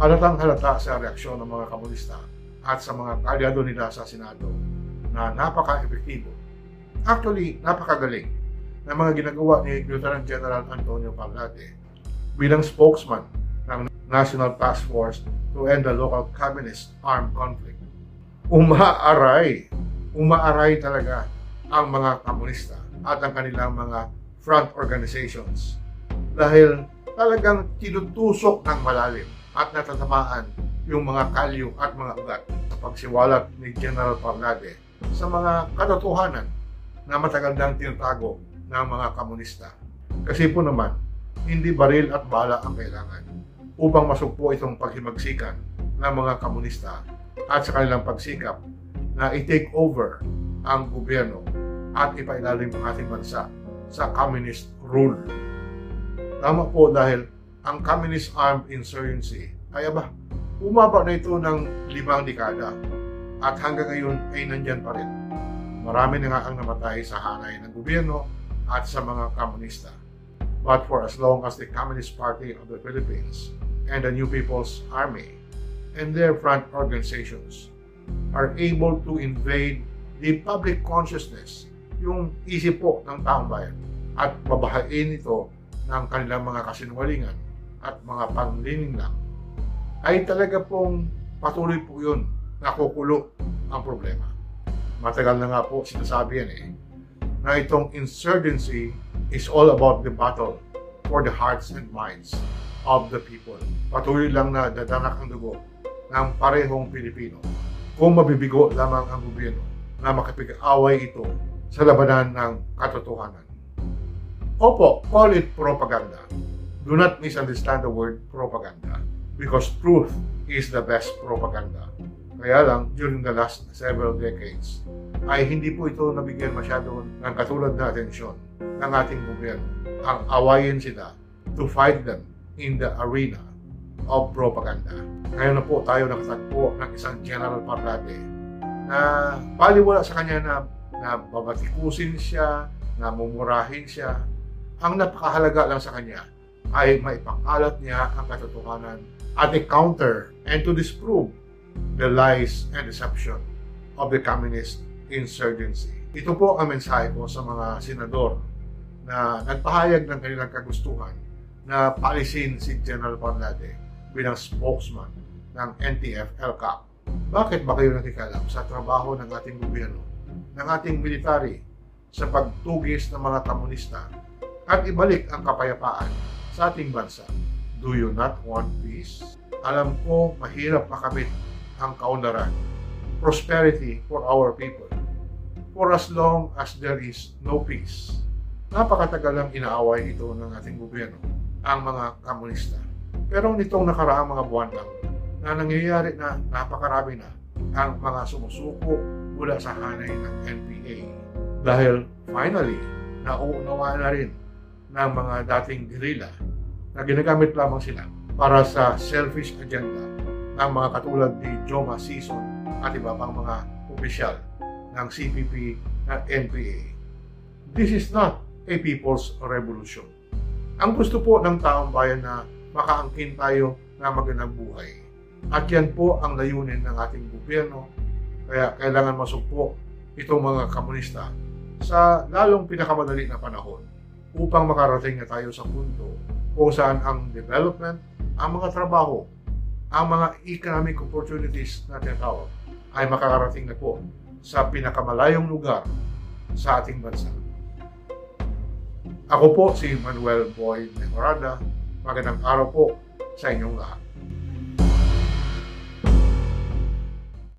Halatang halata sa reaksyon ng mga komunista at sa mga kalyado nila sa Senado na napaka-epektibo. Actually, napakagaling ng mga ginagawa ni Lieutenant General Antonio Parlade bilang spokesman ng National Task Force to end the local communist armed conflict. Umaaray, umaaray talaga ang mga komunista at ang kanilang mga front organizations dahil talagang tinutusok ng malalim at natatamaan yung mga kalyo at mga ugat sa pagsiwalat ni General Parlade sa mga katotohanan na matagal nang tinatago ng mga komunista. Kasi po naman, hindi baril at bala ang kailangan upang masugpo itong paghimagsikan ng mga komunista at sa kanilang pagsikap na i-take over ang gobyerno at ipailalim ang ating bansa sa communist rule. Tama po dahil ang communist armed insurgency ay aba, umaba na ito ng limang dekada at hanggang ngayon ay nandyan pa rin. Marami na nga ang namatay sa hanay ng gobyerno at sa mga komunista. But for as long as the Communist Party of the Philippines and the New People's Army and their front organizations are able to invade the public consciousness, yung isip po ng taong bayan, at babahain ito ng kanilang mga kasinungalingan at mga panlininlang, ay talaga pong patuloy po yun nakukulo ang problema. Matagal na nga po sinasabi yan eh, na itong insurgency is all about the battle for the hearts and minds of the people. Patuloy lang na dadanak ang dugo ng parehong Pilipino kung mabibigo lamang ang gobyerno na makipag-away ito sa labanan ng katotohanan. Opo, call it propaganda. Do not misunderstand the word propaganda because truth is the best propaganda. Kaya lang, during the last several decades, ay hindi po ito nabigyan masyado ng katulad na atensyon ng ating gobyerno. Ang awayin sila to fight them in the arena of propaganda. Ngayon na po tayo nakatagpo ng isang General Parlade na paliwala sa kanya na, na babatikusin siya, na mumurahin siya. Ang napakahalaga lang sa kanya ay maipakalat niya ang katotohanan at i-counter and to disprove the lies and deception of the communist insurgency. Ito po ang mensahe ko sa mga senador na nagpahayag ng kanilang kagustuhan na paalisin si General Parlade bilang spokesman ng NTF-LCAP. Bakit ba kayo nakikialam sa trabaho ng ating gobyerno, ng ating military sa pagtugis ng mga komunista at ibalik ang kapayapaan sa ating bansa? Do you not want peace? Alam ko mahirap makamit ang kaunlaran, prosperity for our people, for as long as there is no peace. Napakatagal lang inaaway ito ng ating gobyerno, ang mga komunista. Pero nitong nakaraang mga buwan lang, na nangyayari na napakarami na ang mga sumusuko mula sa hanay ng NPA. Dahil finally, nauunawaan na rin ng mga dating guerrilla na ginagamit lamang sila para sa selfish agenda ng mga katulad ni Joma Season at iba pang mga opisyal ng CPP at NPA. This is not a people's revolution. Ang gusto po ng taong bayan na makaangkin tayo na magandang buhay. At yan po ang layunin ng ating gobyerno. Kaya kailangan masugpo itong mga komunista sa lalong pinakamadali na panahon upang makarating na tayo sa punto kung saan ang development, ang mga trabaho, ang mga economic opportunities na tinatawag ay makakarating na po sa pinakamalayong lugar sa ating bansa. Ako po si Manuel Boy Mejorada. Magandang araw po sa inyong lahat.